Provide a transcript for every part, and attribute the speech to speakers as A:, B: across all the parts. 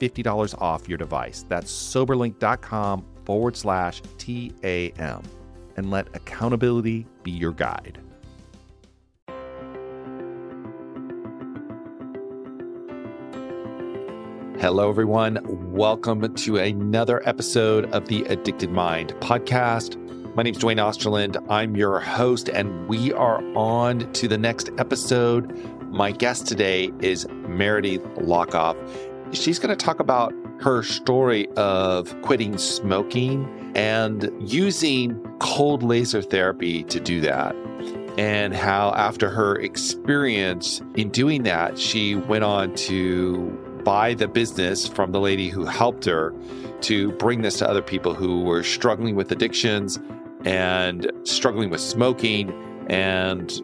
A: $50 off your device. That's soberlink.com forward slash TAM. And let accountability be your guide. Hello, everyone. Welcome to another episode of the Addicted Mind podcast. My name is Duane Osterlind. I'm your host, and we are on to the next episode. My guest today is Meridee Hlokoff. She's going to talk about her story of quitting smoking and using cold laser therapy to do that. And how, after her experience in doing that, she went on to buy the business from the lady who helped her to bring this to other people who were struggling with addictions and struggling with smoking and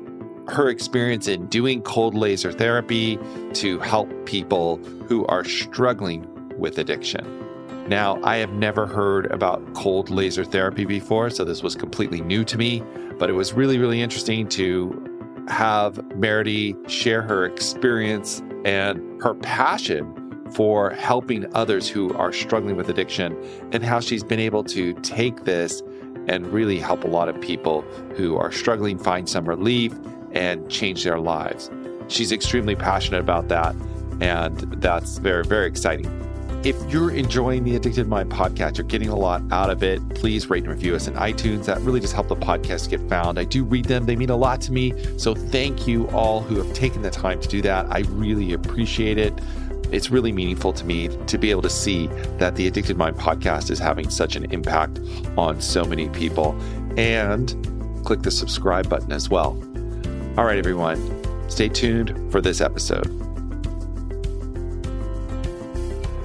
A: her experience in doing cold laser therapy to help people who are struggling with addiction. Now, I have never heard about cold laser therapy before, so this was completely new to me, but it was really, really interesting to have Meridee share her experience and her passion for helping others who are struggling with addiction and how she's been able to take this and really help a lot of people who are struggling find some relief and change their lives. She's extremely passionate about that, and that's very, very exciting. If you're enjoying the Addicted Mind podcast, you're getting a lot out of it, please rate and review us in iTunes. That really just helps the podcast get found. I do read them, they mean a lot to me. So thank you all who have taken the time to do that. I really appreciate it it's really meaningful to me to be able to see that the Addicted Mind podcast is having such an impact on so many people. And click the subscribe button as well. All right, everyone, stay tuned for this episode.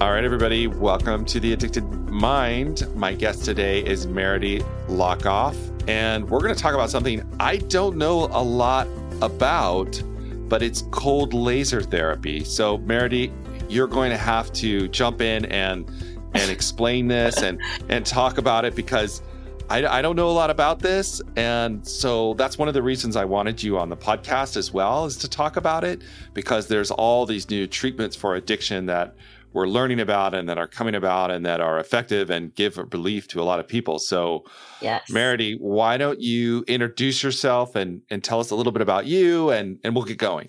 A: All right, everybody, welcome to the Addicted Mind. My guest today is Meridee Hlokoff, and we're going to talk about something I don't know a lot about, but it's cold laser therapy. So, Meridee, you're going to have to jump in and and explain this and and talk about it because I, I don't know a lot about this and so that's one of the reasons i wanted you on the podcast as well is to talk about it because there's all these new treatments for addiction that we're learning about and that are coming about and that are effective and give relief to a lot of people so
B: yes
A: Meridee why don't you introduce yourself and and tell us a little bit about you and and we'll get going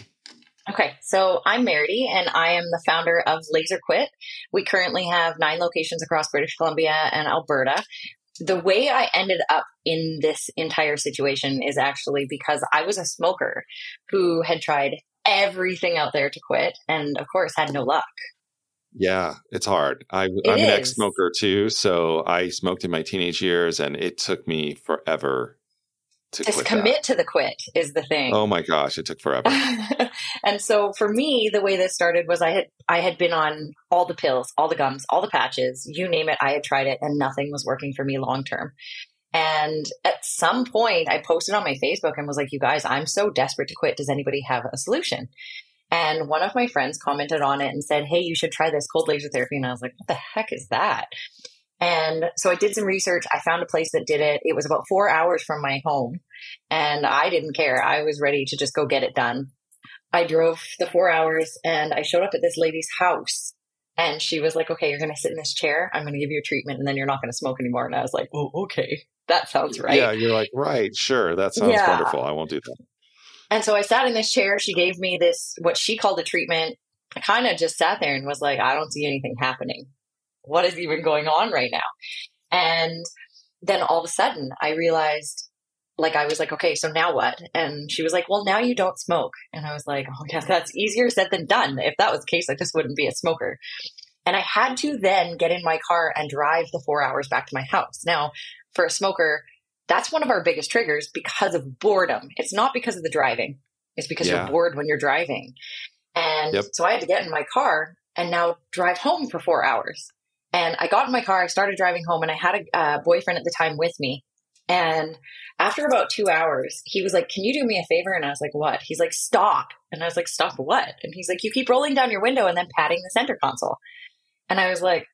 B: Okay, so I'm Meridee, and I am the founder of Laser Quit. We currently have nine locations across British Columbia and Alberta. The way I ended up in this entire situation is actually because I was a smoker who had tried everything out there to quit, and of course, had no luck.
A: Yeah, it's hard. I, am an ex smoker too. So I smoked in my teenage years, and it took me forever to
B: just commit that. to the quit is the thing.
A: Oh my gosh, it took forever.
B: and so for me, the way this started was I had I had been on all the pills, all the gums, all the patches, you name it, I had tried it and nothing was working for me long term. And at some point I posted on my Facebook and was like, you guys, I'm so desperate to quit. Does anybody have a solution? And one of my friends commented on it and said, Hey, you should try this cold laser therapy. And I was like, What the heck is that? And so I did some research. I found a place that did it. It was about four hours from my home. And I didn't care. I was ready to just go get it done. I drove the four hours and I showed up at this lady's house. And she was like, okay, you're going to sit in this chair. I'm going to give you a treatment and then you're not going to smoke anymore. And I was like, oh, okay. That sounds right.
A: Yeah. You're like, right. Sure. That sounds yeah. wonderful. I won't do that.
B: And so I sat in this chair. She gave me this, what she called a treatment. I kind of just sat there and was like, I don't see anything happening. What is even going on right now? And then all of a sudden I realized, like, I was like, okay, so now what? And she was like, well, now you don't smoke. And I was like, oh, yeah, that's easier said than done. If that was the case, I just wouldn't be a smoker. And I had to then get in my car and drive the four hours back to my house. Now, for a smoker, that's one of our biggest triggers because of boredom. It's not because of the driving. It's because yeah. you're bored when you're driving. And yep. so I had to get in my car and now drive home for four hours. And I got in my car, I started driving home, and I had a uh, boyfriend at the time with me. And after about two hours, he was like, Can you do me a favor? And I was like, What? He's like, Stop. And I was like, Stop what? And he's like, You keep rolling down your window and then patting the center console. And I was like,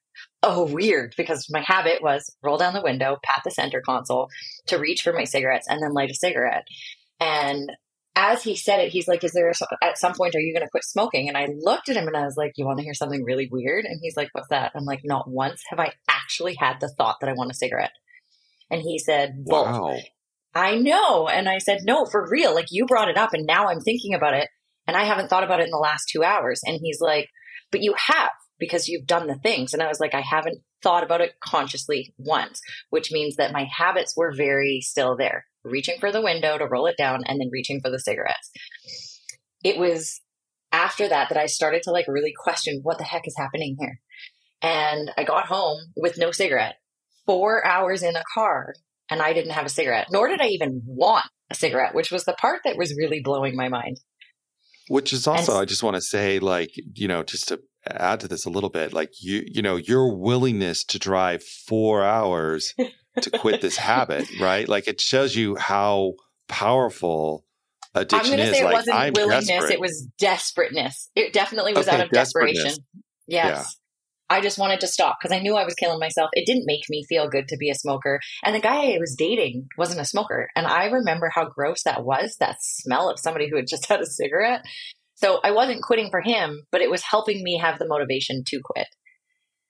B: oh, weird, because my habit was roll down the window, pat the center console to reach for my cigarettes and then light a cigarette. And as he said it, he's like, Is there, a, at some point, are you going to quit smoking? And I looked at him and I was like, You want to hear something really weird? And he's like, What's that? I'm like, Not once have I actually had the thought that I want a cigarette. And he said, Well, wow. I know. And I said, No, for real. Like, you brought it up and now I'm thinking about it. And I haven't thought about it in the last two hours. And he's like, But you have because you've done the things. And I was like, I haven't thought about it consciously once, which means that my habits were very still there, reaching for the window to roll it down and then reaching for the cigarettes. It was after that that I started to like really question what the heck is happening here. And I got home with no cigarette, four hours in a car, and I didn't have a cigarette, nor did I even want a cigarette, which was the part that was really blowing my mind.
A: Which is also, and, I just want to say, like, you know, just to add to this a little bit like you you know your willingness to drive 4 hours to quit this habit right like it shows you how powerful addiction I'm
B: gonna
A: is
B: say
A: like,
B: it wasn't I'm willingness desperate. it was desperateness it definitely was okay, out of desperation yes yeah. I just wanted to stop because I knew I was killing myself. It didn't make me feel good to be a smoker. And the guy I was dating wasn't a smoker. And I remember how gross that was that smell of somebody who had just had a cigarette. So I wasn't quitting for him, but it was helping me have the motivation to quit.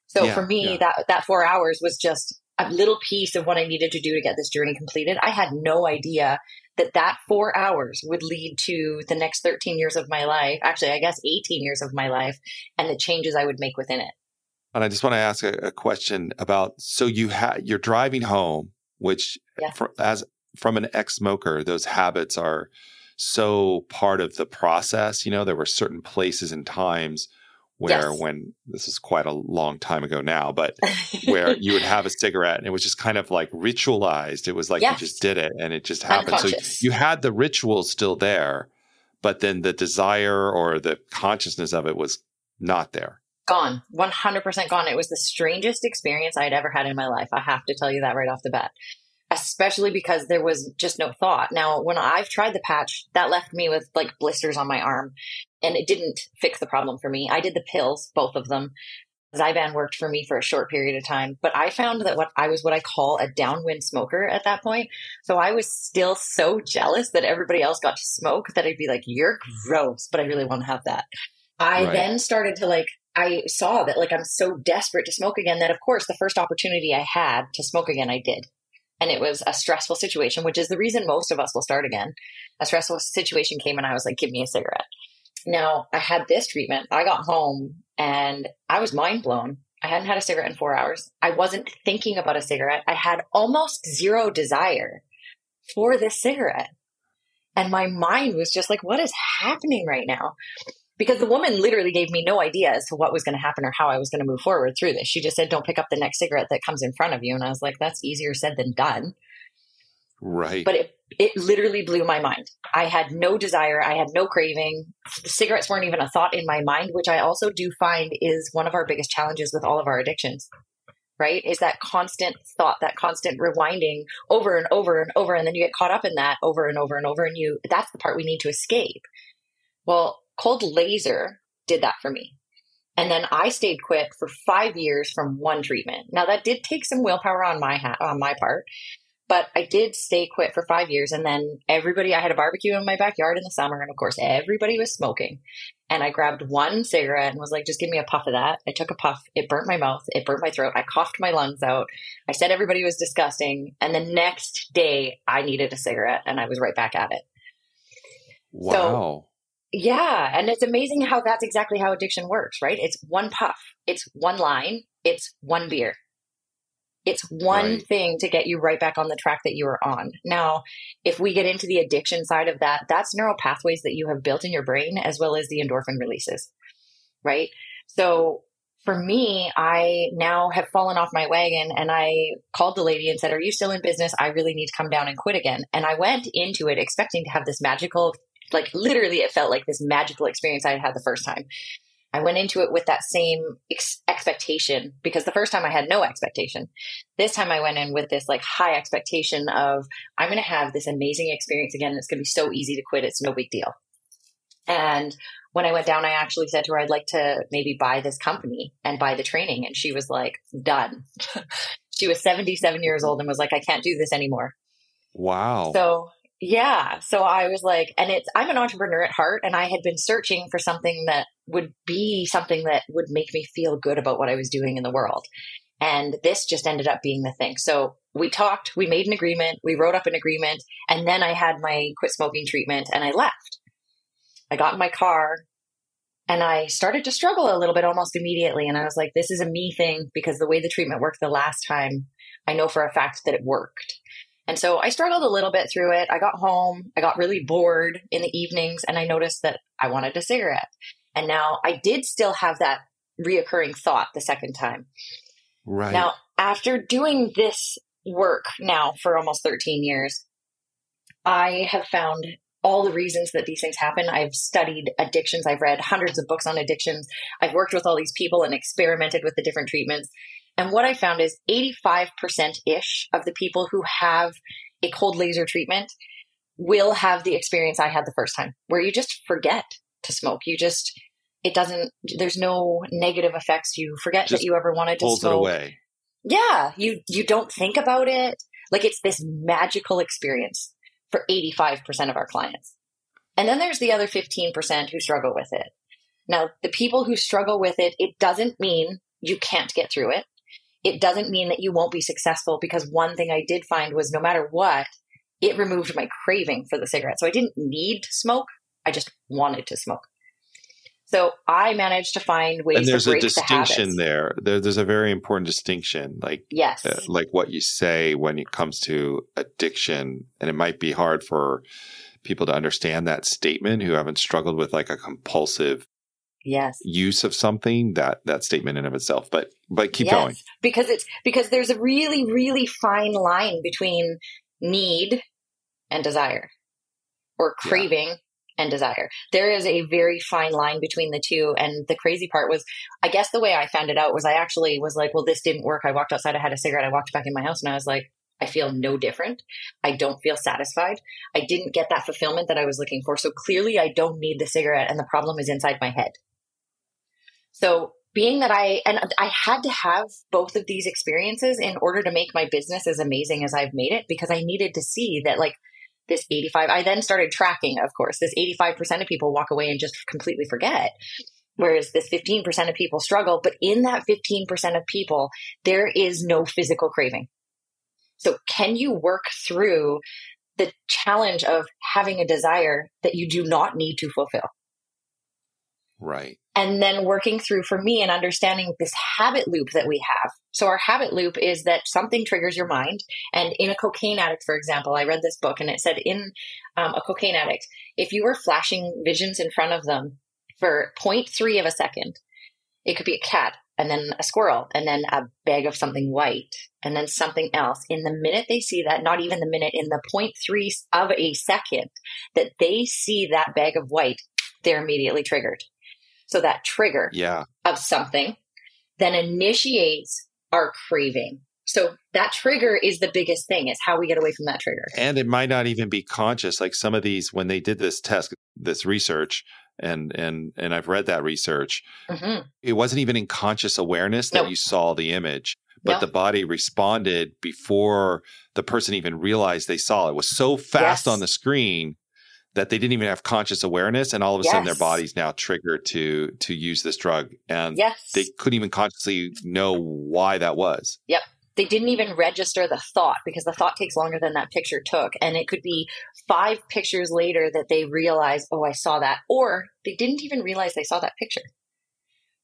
B: So yeah, for me, yeah. that that four hours was just a little piece of what I needed to do to get this journey completed. I had no idea that that four hours would lead to the next 13 years of my life. Actually, I guess 18 years of my life and the changes I would make within it.
A: And I just want to ask a, a question about, so you had, you're driving home, which yeah. for, as from an ex-smoker, those habits are, so part of the process. You know, there were certain places and times where yes. when this is quite a long time ago now, but where you would have a cigarette and it was just kind of like ritualized. It was like yes. you just did it and it just happened. So you had the ritual still there, but then the desire or the consciousness of it was not there.
B: Gone, 100% gone. It was the strangest experience I had ever had in my life. I have to tell you that right off the bat especially because there was just no thought. Now, when I've tried the patch, that left me with like blisters on my arm and it didn't fix the problem for me. I did the pills, both of them. Zyban worked for me for a short period of time, but I found that what I was what I call a downwind smoker at that point. So I was still so jealous that everybody else got to smoke that I'd be like, you're mm-hmm. gross, but I really want to have that. I right. then started to like I saw that like I'm so desperate to smoke again that of course the first opportunity I had to smoke again I did and it was a stressful situation, which is the reason most of us will start again. A stressful situation came and I was like, give me a cigarette. Now I had this treatment. I got home and I was mind blown. I hadn't had a cigarette in four hours. I wasn't thinking about a cigarette. I had almost zero desire for this cigarette. And my mind was just like, what is happening right now? Because the woman literally gave me no idea as to what was going to happen or how I was going to move forward through this. She just said, don't pick up the next cigarette that comes in front of you. And I was like, that's easier said than done.
A: Right.
B: But it, it literally blew my mind. I had no desire. I had no craving. The cigarettes weren't even a thought in my mind, which I also do find is one of our biggest challenges with all of our addictions. Right? Is that constant thought, that constant rewinding over and over and over. And then you get caught up in that over and over and over. And you, that's the part we need to escape. Well, Cold Laser did that for me. And then I stayed quit for five years from one treatment. Now that did take some willpower on my ha- on my part, but I did stay quit for five years. And then everybody, I had a barbecue in my backyard in the summer, and of course everybody was smoking. And I grabbed one cigarette and was like, "Just give me a puff of that." I took a puff. It burnt my mouth. It burnt my throat. I coughed my lungs out. I said everybody was disgusting. And the next day, I needed a cigarette, and I was right back at it.
A: Wow. So,
B: yeah. And it's amazing how that's exactly how addiction works, right? It's one puff, it's one line, it's one beer. It's one right. thing to get you right back on the track that you were on. Now, if we get into the addiction side of that, that's neural pathways that you have built in your brain as well as the endorphin releases, right? So for me, I now have fallen off my wagon and I called the lady and said, Are you still in business? I really need to come down and quit again. And I went into it expecting to have this magical, like literally, it felt like this magical experience I had had the first time. I went into it with that same ex- expectation because the first time I had no expectation. This time I went in with this like high expectation of I'm going to have this amazing experience again. And it's going to be so easy to quit. It's no big deal. And when I went down, I actually said to her, I'd like to maybe buy this company and buy the training. And she was like, done. she was 77 years old and was like, I can't do this anymore.
A: Wow.
B: So yeah. So I was like, and it's, I'm an entrepreneur at heart, and I had been searching for something that would be something that would make me feel good about what I was doing in the world. And this just ended up being the thing. So we talked, we made an agreement, we wrote up an agreement, and then I had my quit smoking treatment and I left. I got in my car and I started to struggle a little bit almost immediately. And I was like, this is a me thing because the way the treatment worked the last time, I know for a fact that it worked. And so I struggled a little bit through it. I got home, I got really bored in the evenings, and I noticed that I wanted a cigarette. And now I did still have that reoccurring thought the second time.
A: Right.
B: Now, after doing this work now for almost 13 years, I have found all the reasons that these things happen. I've studied addictions. I've read hundreds of books on addictions. I've worked with all these people and experimented with the different treatments. And what I found is 85% ish of the people who have a cold laser treatment will have the experience I had the first time, where you just forget to smoke. You just, it doesn't, there's no negative effects. You forget just that you ever wanted to
A: pulls
B: smoke.
A: it away.
B: Yeah. You, you don't think about it. Like it's this magical experience for 85% of our clients. And then there's the other 15% who struggle with it. Now, the people who struggle with it, it doesn't mean you can't get through it it doesn't mean that you won't be successful because one thing I did find was no matter what, it removed my craving for the cigarette. So I didn't need to smoke. I just wanted to smoke. So I managed to find ways.
A: And there's
B: a
A: distinction
B: the
A: there. there. There's a very important distinction, like
B: yes,
A: uh, like what you say when it comes to addiction, and it might be hard for people to understand that statement who haven't struggled with like a compulsive
B: yes
A: use of something that that statement in of itself but but keep yes, going
B: because it's because there's a really really fine line between need and desire or craving yeah. and desire there is a very fine line between the two and the crazy part was i guess the way i found it out was i actually was like well this didn't work i walked outside i had a cigarette i walked back in my house and i was like I feel no different. I don't feel satisfied. I didn't get that fulfillment that I was looking for. So clearly, I don't need the cigarette, and the problem is inside my head. So being that I, and I had to have both of these experiences in order to make my business as amazing as I've made it because I needed to see that like this 85, I then started tracking, of course, this 85% of people walk away and just completely forget. Whereas this 15% of people struggle, but in that 15% of people, there is no physical craving. So can you work through the challenge of having a desire that you do not need to fulfill?
A: Right
B: and then working through for me and understanding this habit loop that we have. So our habit loop is that something triggers your mind. And in a cocaine addict, for example, I read this book and it said in um, a cocaine addict, if you were flashing visions in front of them for 0.3 of a second, it could be a cat and then a squirrel and then a bag of something white and then something else. In the minute they see that, not even the minute, in the 0.3 of a second that they see that bag of white, they're immediately triggered. So that trigger
A: yeah.
B: of something then initiates our craving. So that trigger is the biggest thing. It's how we get away from that trigger.
A: And it might not even be conscious. Like some of these, when they did this test, this research, and and and I've read that research, mm-hmm. it wasn't even in conscious awareness that nope. you saw the image, but nope. the body responded before the person even realized they saw it. it was so fast yes. on the screen that they didn't even have conscious awareness and all of a yes. sudden their body's now triggered to to use this drug and
B: yes.
A: they couldn't even consciously know why that was
B: yep they didn't even register the thought because the thought takes longer than that picture took. And it could be five pictures later that they realize, oh, I saw that. Or they didn't even realize they saw that picture.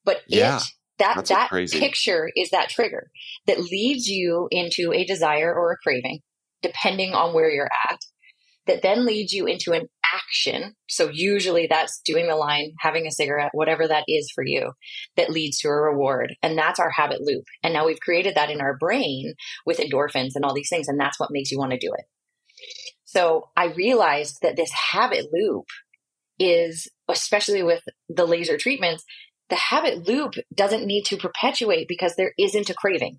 B: But yeah, it, that, that picture is that trigger that leads you into a desire or a craving, depending on where you're at, that then leads you into an action. So usually that's doing the line, having a cigarette, whatever that is for you, that leads to a reward. And that's our habit loop. And now we've created that in our brain with endorphins and all these things. And that's what makes you want to do it. So I realized that this habit loop is, especially with the laser treatments, the habit loop doesn't need to perpetuate because there isn't a craving.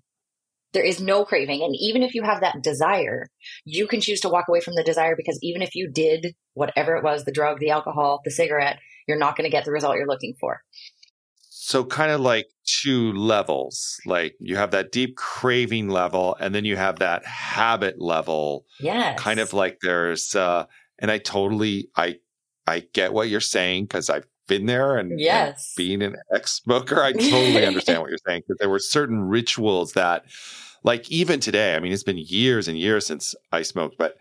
B: There is no craving. And even if you have that desire, you can choose to walk away from the desire because even if you did whatever it was the drug, the alcohol, the cigarette you're not going to get the result you're looking for.
A: So, kind of like two levels. Like you have that deep craving level, and then you have that habit level.
B: Yes.
A: Kind of like there's, uh, and I totally, I, I get what you're saying because I've been there and,
B: yes.
A: and being an ex smoker, I totally understand what you're saying because there were certain rituals that, like even today, I mean, it's been years and years since I smoked, but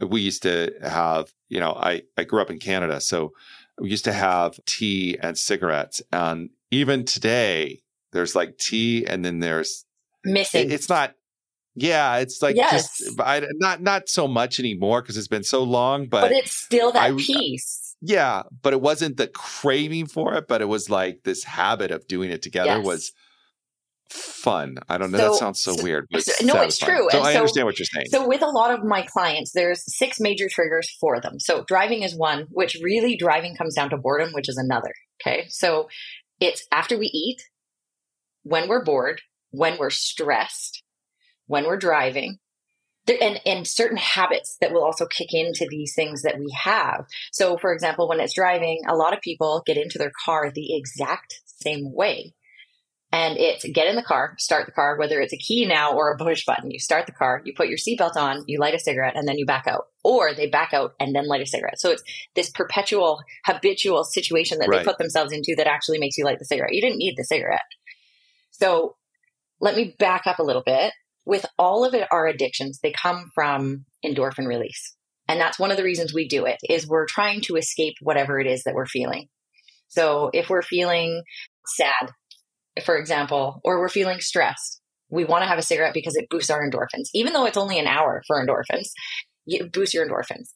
A: we used to have, you know, I, I grew up in Canada. So we used to have tea and cigarettes. And even today, there's like tea and then there's
B: missing.
A: It, it's not, yeah, it's like yes. just I, not not so much anymore because it's been so long, but
B: but it's still that I, uh, piece.
A: Yeah, but it wasn't the craving for it, but it was like this habit of doing it together yes. was fun. I don't know. So, that sounds so, so weird.
B: No, it's true.
A: So and I understand what you're saying.
B: So with a lot of my clients, there's six major triggers for them. So driving is one, which really driving comes down to boredom, which is another. Okay. So it's after we eat, when we're bored, when we're stressed, when we're driving, and, and certain habits that will also kick into these things that we have. So, for example, when it's driving, a lot of people get into their car the exact same way. And it's get in the car, start the car, whether it's a key now or a push button. You start the car, you put your seatbelt on, you light a cigarette, and then you back out. Or they back out and then light a cigarette. So it's this perpetual, habitual situation that right. they put themselves into that actually makes you light the cigarette. You didn't need the cigarette. So let me back up a little bit. With all of it, our addictions, they come from endorphin release. And that's one of the reasons we do it is we're trying to escape whatever it is that we're feeling. So if we're feeling sad, for example, or we're feeling stressed, we want to have a cigarette because it boosts our endorphins. Even though it's only an hour for endorphins, it boosts your endorphins.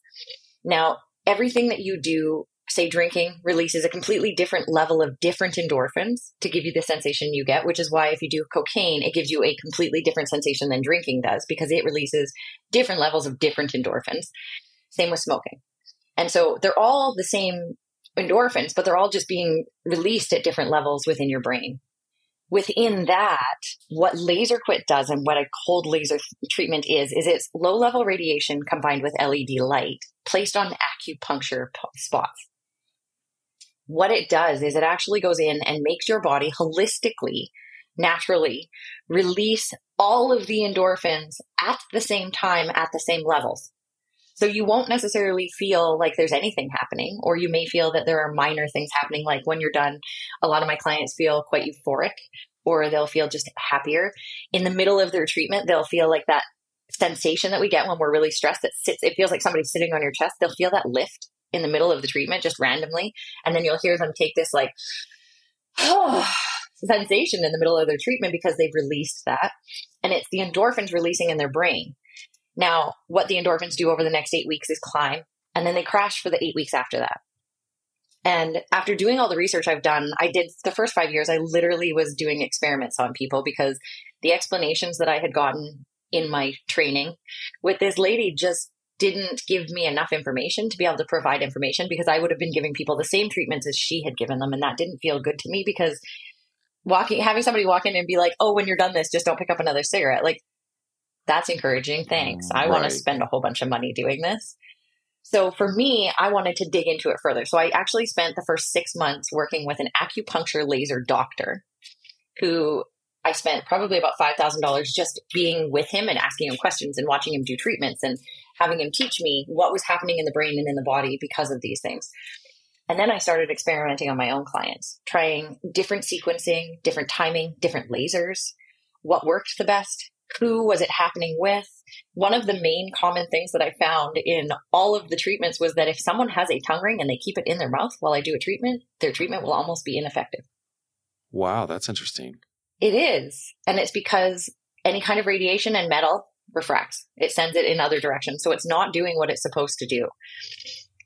B: Now, everything that you do, say drinking, releases a completely different level of different endorphins to give you the sensation you get, which is why if you do cocaine, it gives you a completely different sensation than drinking does because it releases different levels of different endorphins. Same with smoking. And so they're all the same endorphins, but they're all just being released at different levels within your brain within that, what laser quit does and what a cold laser treatment is, is it's low level radiation combined with LED light placed on acupuncture spots. What it does is it actually goes in and makes your body holistically, naturally release all of the endorphins at the same time at the same levels. So you won't necessarily feel like there's anything happening, or you may feel that there are minor things happening. Like when you're done, a lot of my clients feel quite euphoric, or they'll feel just happier. In the middle of their treatment, they'll feel like that sensation that we get when we're really stressed. It sits, it feels like somebody's sitting on your chest. They'll feel that lift in the middle of the treatment just randomly. And then you'll hear them take this like, oh, sensation in the middle of their treatment because they've released that. And it's the endorphins releasing in their brain. Now, what the endorphins do over the next eight weeks is climb, and then they crash for the eight weeks after that. And after doing all the research I've done, I did the first five years, I literally was doing experiments on people because the explanations that I had gotten in my training with this lady just didn't give me enough information to be able to provide information because I would have been giving people the same treatments as she had given them. And that didn't feel good to me because walking, having somebody walk in and be like, oh, when you're done this, just don't pick up another cigarette. Like, that's encouraging. Thanks. Mm, I right. want to spend a whole bunch of money doing this. So for me, I wanted to dig into it further. So I actually spent the first six months working with an acupuncture laser doctor who I spent probably about $5,000 just being with him and asking him questions and watching him do treatments and having him teach me what was happening in the brain and in the body because of these things. And then I started experimenting on my own clients, trying different sequencing, different timing, different lasers, what worked the best, Who was it happening with? One of the main common things that I found in all of the treatments was that if someone has a tongue ring and they keep it in their mouth while I do a treatment, their treatment will almost be ineffective.
A: Wow, that's interesting.
B: It is. And it's because any kind of radiation and metal refracts, it sends it in other directions. So it's not doing what it's supposed to do.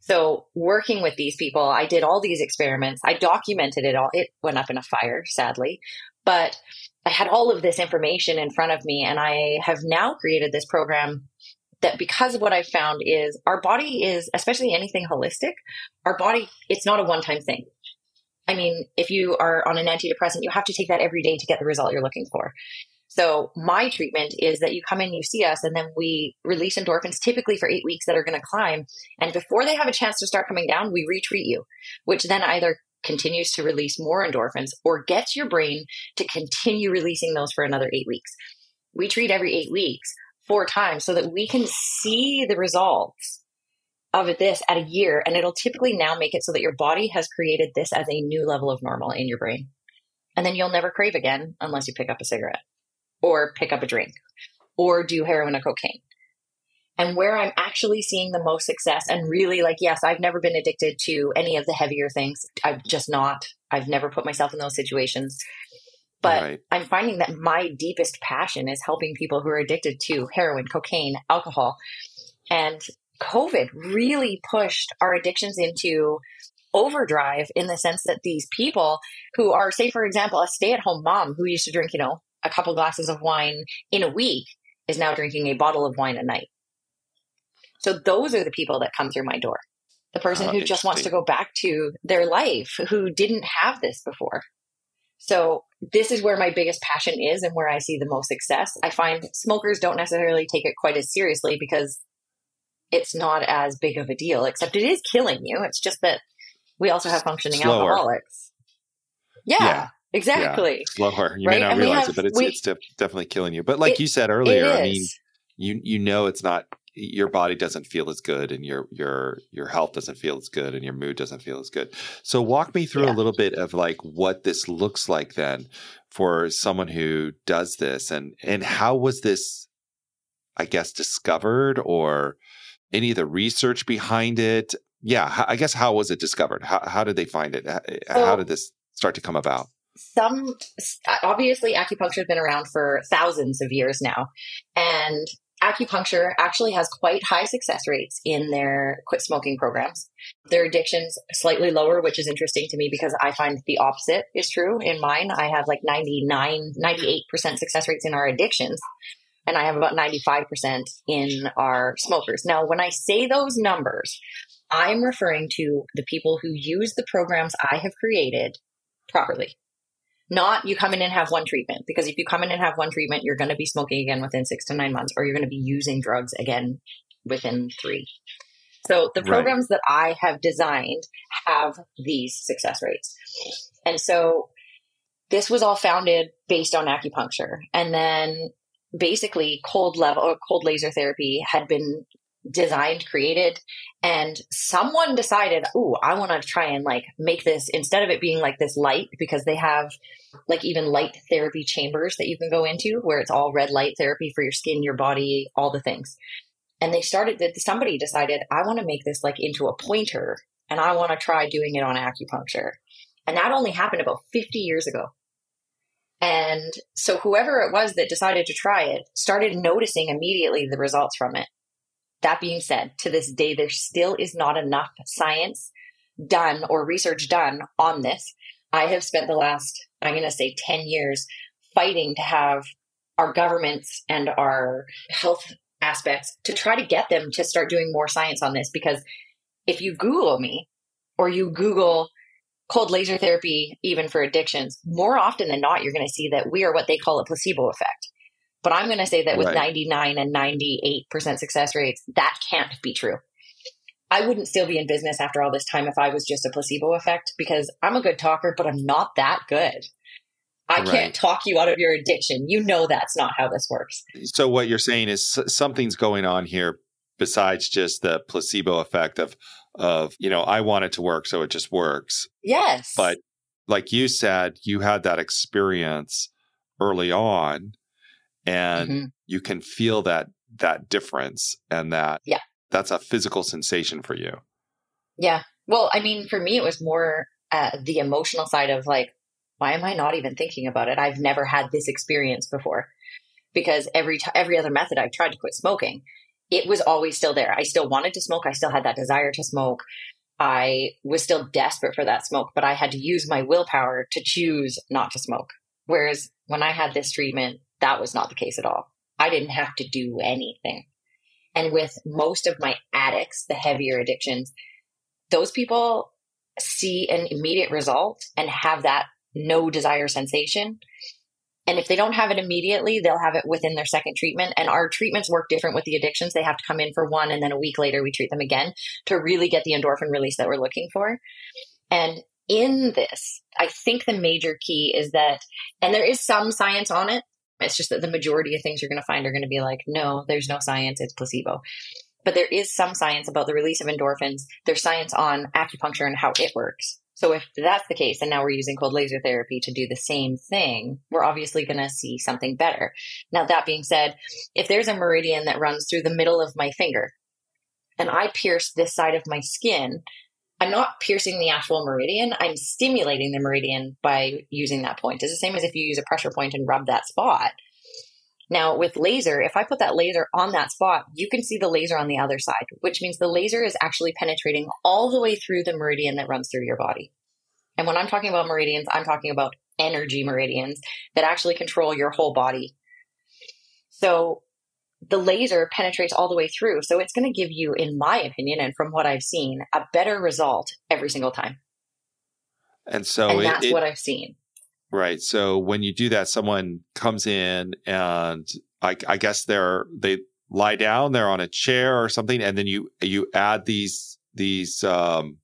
B: So working with these people, I did all these experiments. I documented it all. It went up in a fire, sadly, but I had all of this information in front of me and I have now created this program that because of what I've found is our body is, especially anything holistic, our body, it's not a one time thing. I mean, if you are on an antidepressant, you have to take that every day to get the result you're looking for. So my treatment is that you come in, you see us, and then we release endorphins typically for eight weeks that are going to climb. And before they have a chance to start coming down, we retreat you, which then either continues to release more endorphins or gets your brain to continue releasing those for another eight weeks. We treat every eight weeks four times so that we can see the results of this at a year. And it'll typically now make it so that your body has created this as a new level of normal in your brain. And then you'll never crave again unless you pick up a cigarette or pick up a drink or do heroin or cocaine. And where I'm actually seeing the most success and really like, yes, I've never been addicted to any of the heavier things. I've just not, I've never put myself in those situations. But right. I'm finding that my deepest passion is helping people who are addicted to heroin, cocaine, alcohol. And COVID really pushed our addictions into overdrive in the sense that these people who are, say, for example, a stay at home mom who used to drink, you know, a couple glasses of wine in a week is now drinking a bottle of wine a night. So those are the people that come through my door. The person oh, who just wants to go back to their life, who didn't have this before. So this is where my biggest passion is and where I see the most success. I find smokers don't necessarily take it quite as seriously because it's not as big of a deal, except it is killing you. It's just that we also have functioning Slower. alcoholics. Yeah. yeah. Exactly.
A: Yeah, slower. You right? may not and realize have, it, but it's, we, it's def- definitely killing you. But like it, you said earlier, I mean, you you know it's not your body doesn't feel as good and your your your health doesn't feel as good and your mood doesn't feel as good. So walk me through yeah. a little bit of like what this looks like then for someone who does this and and how was this I guess discovered or any of the research behind it? Yeah, I guess how was it discovered? How how did they find it? Eh, how, so, how did this start to come about?
B: Some obviously acupuncture has been around for thousands of years now, and acupuncture actually has quite high success rates in their quit smoking programs. Their addictions slightly lower, which is interesting to me because I find the opposite is true in mine. I have like 99, 98% success rates in our addictions and I have about 95% in our smokers. Now, when I say those numbers, I'm referring to the people who use the programs I have created properly. Not you come in and have one treatment, because if you come in and have one treatment, you're going to be smoking again within six to nine months, or you're going to be using drugs again within three. So the programs right. that I have designed have these success rates. And so this was all founded based on acupuncture. And then basically cold level or cold laser therapy had been designed, created, and someone decided, oh, I want to try and like make this instead of it being like this light because they have like even light therapy chambers that you can go into where it's all red light therapy for your skin, your body, all the things. And they started that somebody decided, I want to make this like into a pointer and I want to try doing it on acupuncture. And that only happened about 50 years ago. And so whoever it was that decided to try it started noticing immediately the results from it. That being said, to this day, there still is not enough science done or research done on this. I have spent the last, I'm going to say 10 years fighting to have our governments and our health aspects to try to get them to start doing more science on this because if you Google me or you Google cold laser therapy, even for addictions, more often than not, you're going to see that we are what they call a placebo effect. But I'm going to say that with right. 99 and 98% success rates, that can't be true. I wouldn't still be in business after all this time if I was just a placebo effect because I'm a good talker, but I'm not that good. I right. can't talk you out of your addiction. You know that's not how this works.
A: So what you're saying is something's going on here besides just the placebo effect of of, you know, I want it to work, so it just works.
B: Yes.
A: But like you said, you had that experience early on. And mm-hmm. you can feel that that difference and that
B: yeah.
A: that's a physical sensation for you.
B: Yeah. Well i mean for me it was more uh, the emotional side of like why am i not even thinking about it? I've never had this experience before. Because every t- every other method i've tried to quit smoking. It was always still there. I still wanted to smoke. I still had that desire to smoke. I was still desperate for that smoke but i had to use my willpower to choose not to smoke. Whereas when i had this treatment that was not the case at all. I didn't have to do anything. And with most of my addicts, the heavier addictions, those people see an immediate result and have that no desire sensation. And if they don't have it immediately, they'll have it within their second treatment. And our treatments work different with the addictions. They have to come in for one, and then a week later, we treat them again to really get the endorphin release that we're looking for. And in this, I think the major key is that, and there is some science on it, it's just that the majority of things you're going to find are going to be like, no, there's no science, it's placebo. But there is some science about the release of endorphins. There's science on acupuncture and how it works. So if that's the case, and now we're using cold laser therapy to do the same thing, we're obviously going to see something better. Now, that being said, if there's a meridian that runs through the middle of my finger and I pierce this side of my skin, I'm not piercing the actual meridian. I'm stimulating the meridian by using that point. It's the same as if you use a pressure point and rub that spot. Now, with laser, if I put that laser on that spot, you can see the laser on the other side, which means the laser is actually penetrating all the way through the meridian that runs through your body. And when I'm talking about meridians, I'm talking about energy meridians that actually control your whole body. So the laser penetrates all the way through. So it's going to give you, in my opinion, and from what I've seen, a better result every single time.
A: And so
B: and that's it, what I've seen.
A: Right. So when you do that, someone comes in and I, I guess they're, they lie down, they're on a chair or something. And then you, you add these, these, um,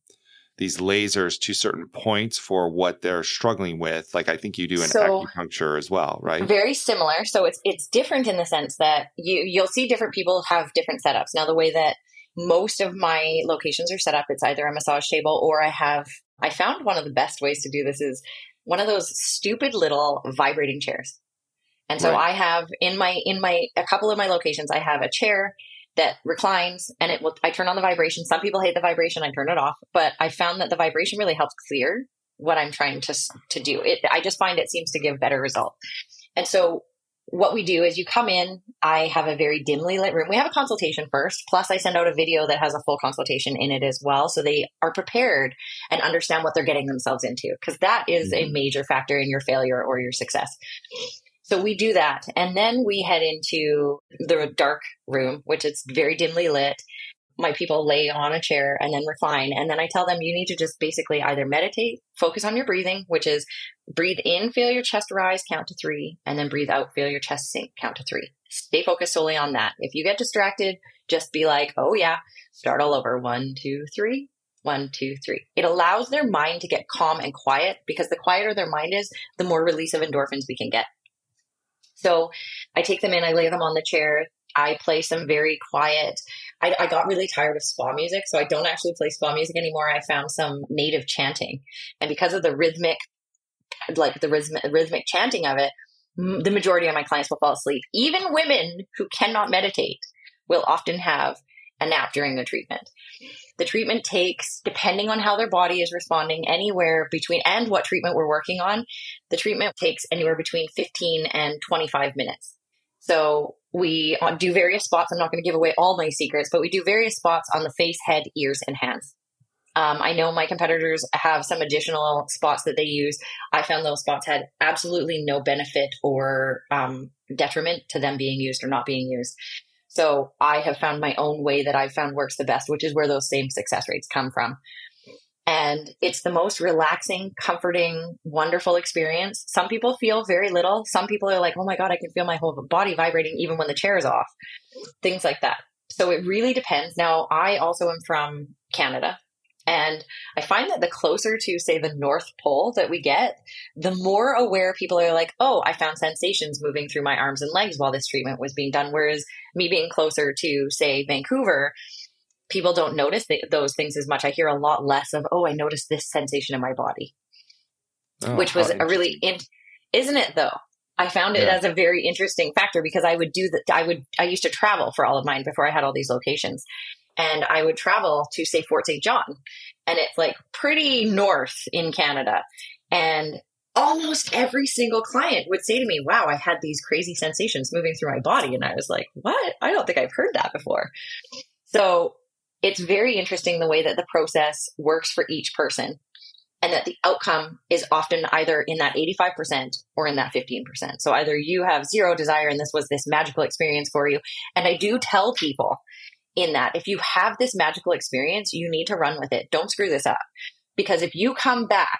A: these lasers to certain points for what they're struggling with. Like I think you do in so, acupuncture as well, right?
B: Very similar. So it's it's different in the sense that you you'll see different people have different setups. Now the way that most of my locations are set up, it's either a massage table or I have I found one of the best ways to do this is one of those stupid little vibrating chairs. And so right. I have in my in my a couple of my locations I have a chair that reclines and it will, I turn on the vibration. Some people hate the vibration. I turn it off, but I found that the vibration really helps clear what I'm trying to, to do. It, I just find it seems to give better result. And so what we do is you come in, I have a very dimly lit room. We have a consultation first, plus I send out a video that has a full consultation in it as well. So they are prepared and understand what they're getting themselves into because that is mm-hmm. a major factor in your failure or your success. So we do that. And then we head into the dark room, which is very dimly lit. My people lay on a chair and then recline. And then I tell them you need to just basically either meditate, focus on your breathing, which is breathe in, feel your chest rise, count to three, and then breathe out, feel your chest sink, count to three. Stay focused solely on that. If you get distracted, just be like, oh yeah, start all over. One, two, three, one, two, three. It allows their mind to get calm and quiet because the quieter their mind is, the more release of endorphins we can get. So I take them in, I lay them on the chair. I play some very quiet. I, I, got really tired of spa music, so I don't actually play spa music anymore. I found some native chanting, and because of the rhythmic, like the rhythmic, rhythmic chanting of it, the majority of my clients will fall asleep. Even women who cannot meditate will often have a nap during the treatment. The treatment takes, depending on how their body is responding, anywhere between, and what treatment we're working on, the treatment takes anywhere between 15 and 25 minutes. So we uh, do various spots. I'm not going to give away all my secrets, but we do various spots on the face, head, ears, and hands. Um, I know my competitors have some additional spots that they use. I found those spots had absolutely no benefit or um, detriment to them being used or not being used. So I have found my own way that I've found works the best, which is where those same success rates come from. And it's the most relaxing, comforting, wonderful experience. Some people feel very little. Some people are like, oh my God, I can feel my whole body vibrating even when the chair is off. Things like that. So it really depends. Now, I also am from Canada. And I find that the closer to, say, the North Pole that we get, the more aware people are like, oh, I found sensations moving through my arms and legs while this treatment was being done. Whereas me being closer to, say, Vancouver, people don't notice th- those things as much. I hear a lot less of, oh, I noticed this sensation in my body, oh, which was a really, in- isn't it though? I found it yeah. as a very interesting factor because I would do that. I would, I used to travel for all of mine before I had all these locations. And I would travel to say Fort St. John and it's like pretty north in Canada. And almost every single client would say to me, Wow, I had these crazy sensations moving through my body. And I was like, What? I don't think I've heard that before. So it's very interesting the way that the process works for each person and that the outcome is often either in that 85% or in that 15%. So either you have zero desire and this was this magical experience for you. And I do tell people in that if you have this magical experience, you need to run with it. Don't screw this up. Because if you come back,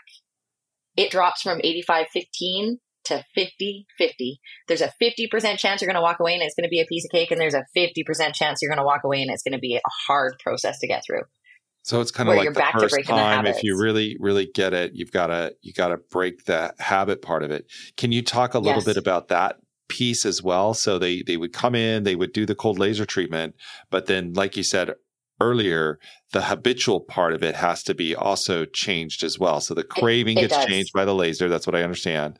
B: it drops from 85 15 to 50 50. There's a 50% chance you're going to walk away and it's going to be a piece of cake. And there's a 50% chance you're going to walk away and it's going to be a hard process to get through.
A: So it's kind of like the first time, if you really, really get it, you've got to you got to break the habit part of it. Can you talk a little yes. bit about that piece as well? So they they would come in, they would do the cold laser treatment, but then, like you said earlier, the habitual part of it has to be also changed as well. So the craving it, it gets does. changed by the laser. That's what I understand.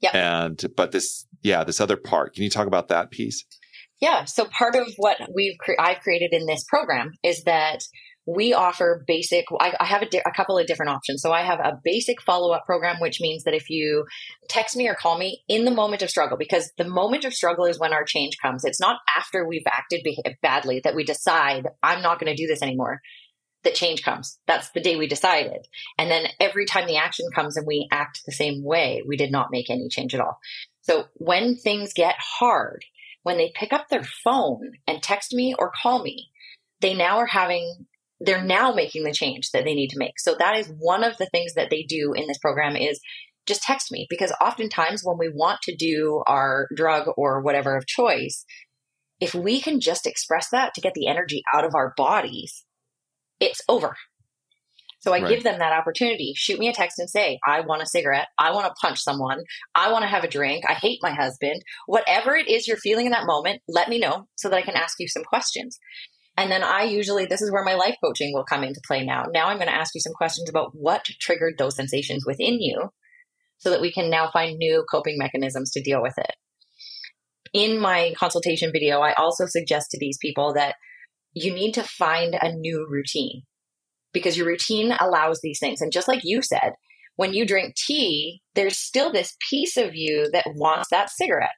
B: Yeah.
A: And but this, yeah, this other part. Can you talk about that piece?
B: Yeah. So part of what we've cre- I've created in this program is that we offer basic i, I have a, di- a, couple of different options. So i have a basic follow-up program which means that if you text me or call me in the moment of struggle because the moment of struggle is when our change comes. It's not after we've acted be- badly that we decide i'm not going to do this anymore that change comes. That's the day we decided. And then every time the action comes and we act the same way we did not make any change at all. So when things get hard when they pick up their phone and text me or call me they now are having they're now making the change that they need to make. So that is one of the things that they do in this program is just text me because oftentimes when we want to do our drug or whatever of choice, if we can just express that to get the energy out of our bodies, it's over. So I right. give them that opportunity. Shoot me a text and say, I want a cigarette. I want to punch someone. I want to have a drink. I hate my husband. Whatever it is you're feeling in that moment, let me know so that I can ask you some questions. And then I usually, this is where my life coaching will come into play now. Now I'm going to ask you some questions about what triggered those sensations within you so that we can now find new coping mechanisms to deal with it. In my consultation video, I also suggest to these people that you need to find a new routine because your routine allows these things. And just like you said, when you drink tea, there's still this piece of you that wants that cigarette.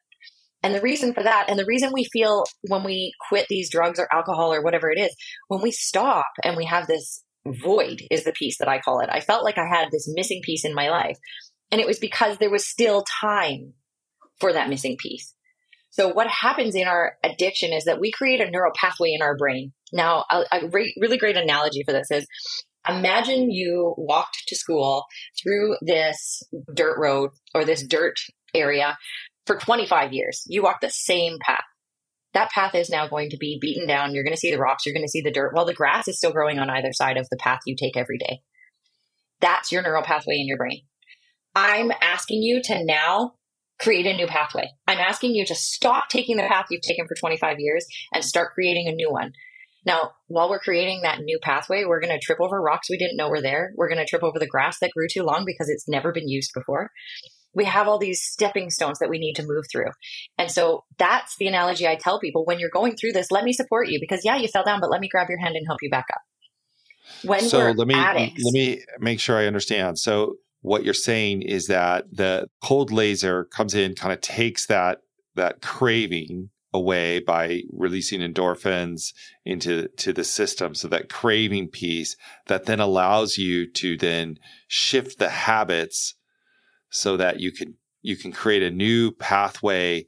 B: And the reason for that, and the reason we feel when we quit these drugs or alcohol or whatever it is, when we stop and we have this void, is the piece that I call it. I felt like I had this missing piece in my life. And it was because there was still time for that missing piece. So what happens in our addiction is that we create a neural pathway in our brain. Now, a, a re- really great analogy for this is imagine you walked to school through this dirt road or this dirt area for 25 years. You walk the same path. That path is now going to be beaten down. You're going to see the rocks. You're going to see the dirt. While the grass is still growing on either side of the path you take every day. That's your neural pathway in your brain. I'm asking you to now create a new pathway. I'm asking you to stop taking the path you've taken for 25 years and start creating a new one. Now, while we're creating that new pathway, we're going to trip over rocks we didn't know were there. We're going to trip over the grass that grew too long because it's never been used before we have all these stepping stones that we need to move through. And so that's the analogy I tell people when you're going through this, let me support you because yeah, you fell down, but let me grab your hand and help you back up.
A: When so let me addicts, let me make sure I understand. So what you're saying is that the cold laser comes in, kind of takes that that craving away by releasing endorphins into to the system so that craving piece that then allows you to then shift the habits so that you can you can create a new pathway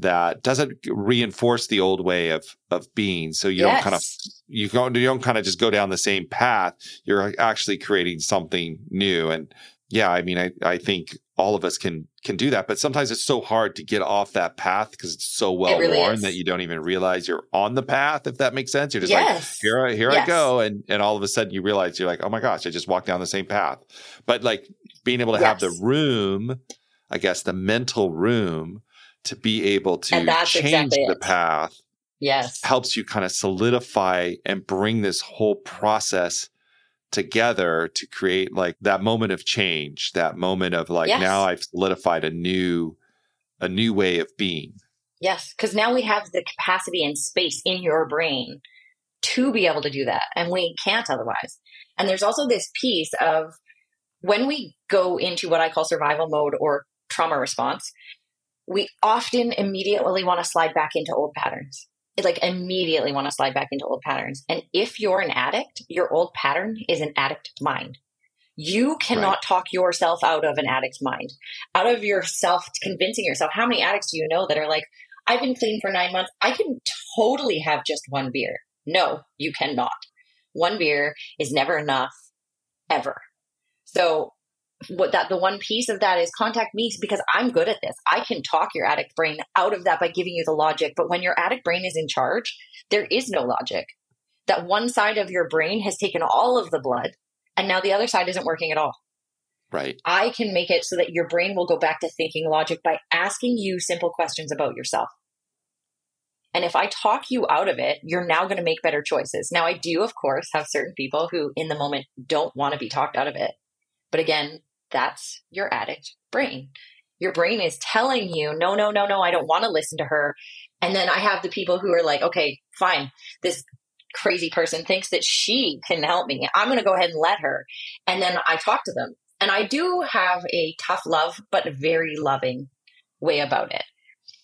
A: that doesn't reinforce the old way of of being. So you yes. don't kind of you don't you don't kind of just go down the same path. You're actually creating something new. And yeah, I mean, I I think all of us can can do that, but sometimes it's so hard to get off that path because it's so well it really worn is. that you don't even realize you're on the path. If that makes sense, you're just yes. like here here yes. I go, and and all of a sudden you realize you're like, oh my gosh, I just walked down the same path. But like being able to yes. have the room, I guess the mental room to be able to change exactly the path.
B: Yes.
A: Helps you kind of solidify and bring this whole process together to create like that moment of change, that moment of like, yes. now I've solidified a new a new way of being.
B: Yes, because now we have the capacity and space in your brain to be able to do that, and we can't otherwise. And there's also this piece of when we go into what I call survival mode or trauma response, we often immediately want to slide back into old patterns. Like immediately want to slide back into old patterns. And if you're an addict, your old pattern is an addict mind. You cannot right. talk yourself out of an addict's mind, out of yourself convincing yourself. How many addicts do you know that are like, I've been clean for nine months. I can totally have just one beer. No, you cannot. One beer is never enough, ever. So what that the one piece of that is contact me because I'm good at this. I can talk your addict brain out of that by giving you the logic. But when your addict brain is in charge, there is no logic. That one side of your brain has taken all of the blood and now the other side isn't working at all.
A: Right.
B: I can make it so that your brain will go back to thinking logic by asking you simple questions about yourself. And if I talk you out of it, you're now going to make better choices. Now, I do, of course, have certain people who in the moment don't want to be talked out of it. But again, that's your addict brain. Your brain is telling you, no, no, no, no, I don't want to listen to her. And then I have the people who are like, okay, fine. This crazy person thinks that she can help me. I'm going to go ahead and let her. And then I talk to them. And I do have a tough love, but very loving way about it.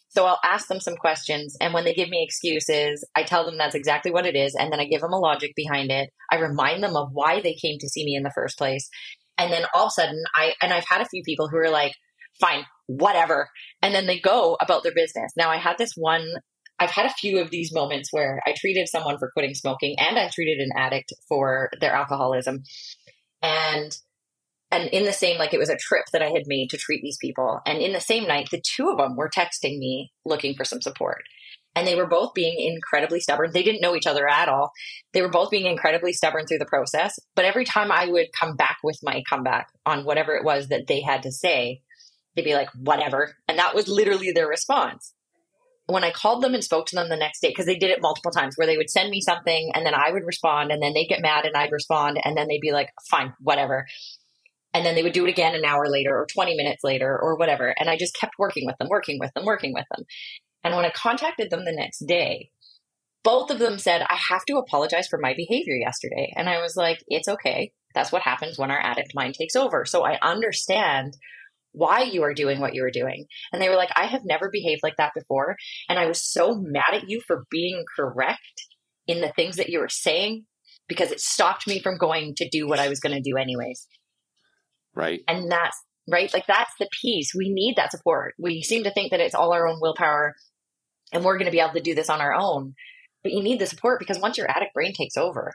B: So I'll ask them some questions. And when they give me excuses, I tell them that's exactly what it is. And then I give them a logic behind it. I remind them of why they came to see me in the first place. And then all of a sudden, I, and I've had a few people who are like, fine, whatever. And then they go about their business. Now, I had this one, I've had a few of these moments where I treated someone for quitting smoking and I treated an addict for their alcoholism. And and in the same like it was a trip that i had made to treat these people and in the same night the two of them were texting me looking for some support and they were both being incredibly stubborn. They didn't know each other at all. They were both being incredibly stubborn through the process. But every time I would come back with my comeback on whatever it was that they had to say, they'd be like, whatever. And that was literally their response. When I called them and spoke to them the next day, because they did it multiple times where they would send me something and then I would respond and then they'd get mad and I'd respond and then they'd be like, fine, whatever. And then they would do it again an hour later or 20 minutes later or whatever. And I just kept working with them, working with them, working with them. And when I contacted them the next day, both of them said, I have to apologize for my behavior yesterday. And I was like, it's okay. That's what happens when our addict mind takes over. So I understand why you are doing what you are doing. And they were like, I have never behaved like that before. And I was so mad at you for being correct in the things that you were saying because it stopped me from going to do what I was going to do anyways.
A: Right.
B: And that's right. Like that's the piece. We need that support. We seem to think that it's all our own willpower and we're going to be able to do this on our own. But you need the support because once your addict brain takes over,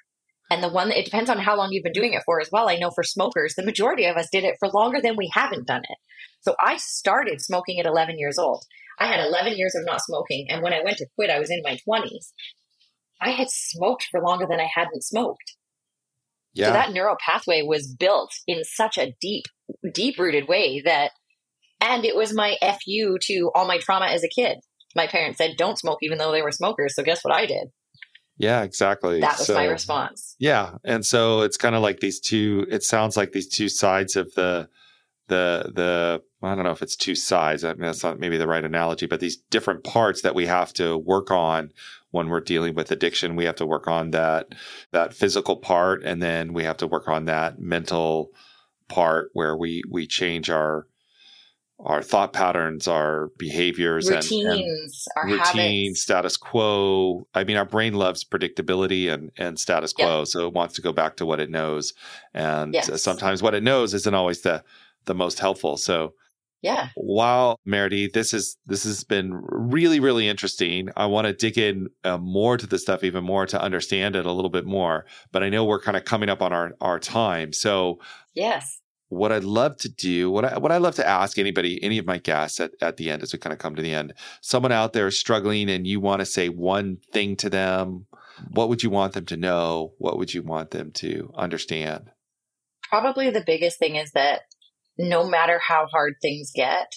B: and the one it depends on how long you've been doing it for as well. I know for smokers, the majority of us did it for longer than we haven't done it. So I started smoking at 11 years old. I had 11 years of not smoking, and when I went to quit, I was in my 20s. I had smoked for longer than I hadn't smoked. Yeah. So that neural pathway was built in such a deep, deep rooted way that, and it was my FU to all my trauma as a kid my parents said don't smoke even though they were smokers. So guess what I did?
A: Yeah, exactly.
B: That was so, my response.
A: Yeah. And so it's kind of like these two it sounds like these two sides of the the the I don't know if it's two sides. I mean, that's not maybe the right analogy, but these different parts that we have to work on when we're dealing with addiction. We have to work on that that physical part, and then we have to work on that mental part where we we change our our thought patterns, our behaviors,
B: routines, and, and our routine, habits.
A: status quo. I mean, our brain loves predictability and, and status quo, yep. so it wants to go back to what it knows. And yes. sometimes what it knows isn't always the the most helpful. So,
B: yeah.
A: Wow, Meridee, this is this has been really really interesting. I want to dig in uh, more to the stuff, even more to understand it a little bit more. But I know we're kind of coming up on our our time, so
B: yes
A: what I'd love to do, what I what I love to ask anybody, any of my guests at, at the end as we kind of come to the end, someone out there is struggling and you want to say one thing to them, what would you want them to know? What would you want them to understand?
B: Probably the biggest thing is that no matter how hard things get,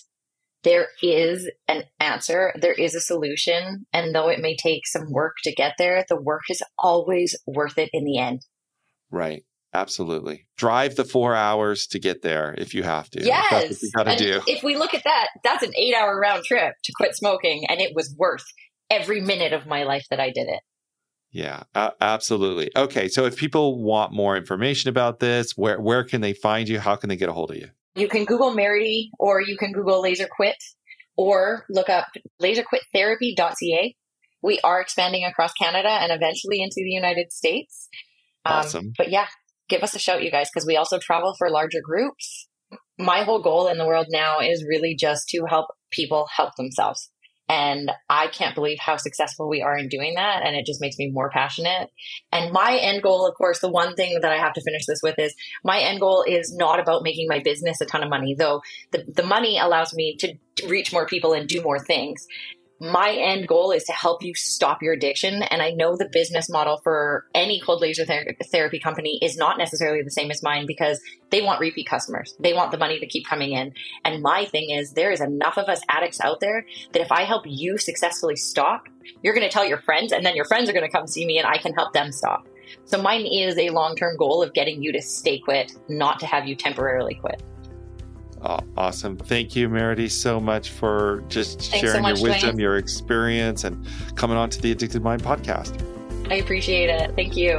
B: there is an answer, there is a solution. And though it may take some work to get there, the work is always worth it in the end.
A: Right. Absolutely. Drive the four hours to get there if you have to.
B: Yes.
A: You got to do.
B: If we look at that, that's an eight hour round trip to quit smoking. And it was worth every minute of my life that I did it.
A: Yeah, uh, absolutely. Okay. So if people want more information about this, where, where can they find you? How can they get a hold of you?
B: You can Google Meridee or you can Google Laser Quit or look up laserquittherapy.ca. We are expanding across Canada and eventually into the United States.
A: Um, awesome.
B: But yeah, give us a shout, you guys, because we also travel for larger groups. My whole goal in the world now is really just to help people help themselves. And I can't believe how successful we are in doing that. And it just makes me more passionate. And my end goal, of course, the one thing that I have to finish this with is my end goal is not about making my business a ton of money, though the, the money allows me to reach more people and do more things my end goal is to help you stop your addiction. And I know the business model for any cold laser ther- therapy company is not necessarily the same as mine because they want repeat customers. They want the money to keep coming in. And my thing is there is enough of us addicts out there that if I help you successfully stop, you're going to tell your friends and then your friends are going to come see me and I can help them stop. So mine is a long-term goal of getting you to stay quit, not to have you temporarily quit.
A: Oh, awesome. Thank you, Meridee, so much for just Thanks sharing so much, your wisdom, Duane. your experience, and coming on to the Addicted Mind podcast.
B: I appreciate it. Thank you.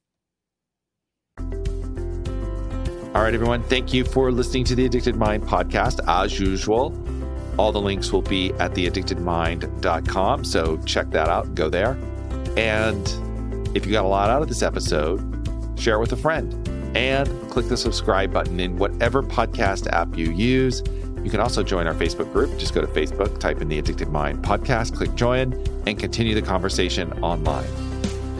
A: All right, everyone. Thank you for listening to the Addicted Mind podcast. As usual, all the links will be at theaddictedmind.com. So check that out. Go there. And if you got a lot out of this episode, share it with a friend and click the subscribe button in whatever podcast app you use. You can also join our Facebook group. Just go to Facebook, type in the Addicted Mind podcast, click join, and continue the conversation online.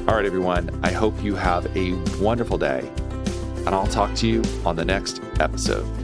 A: All right, everyone. I hope you have a wonderful day and I'll talk to you on the next episode.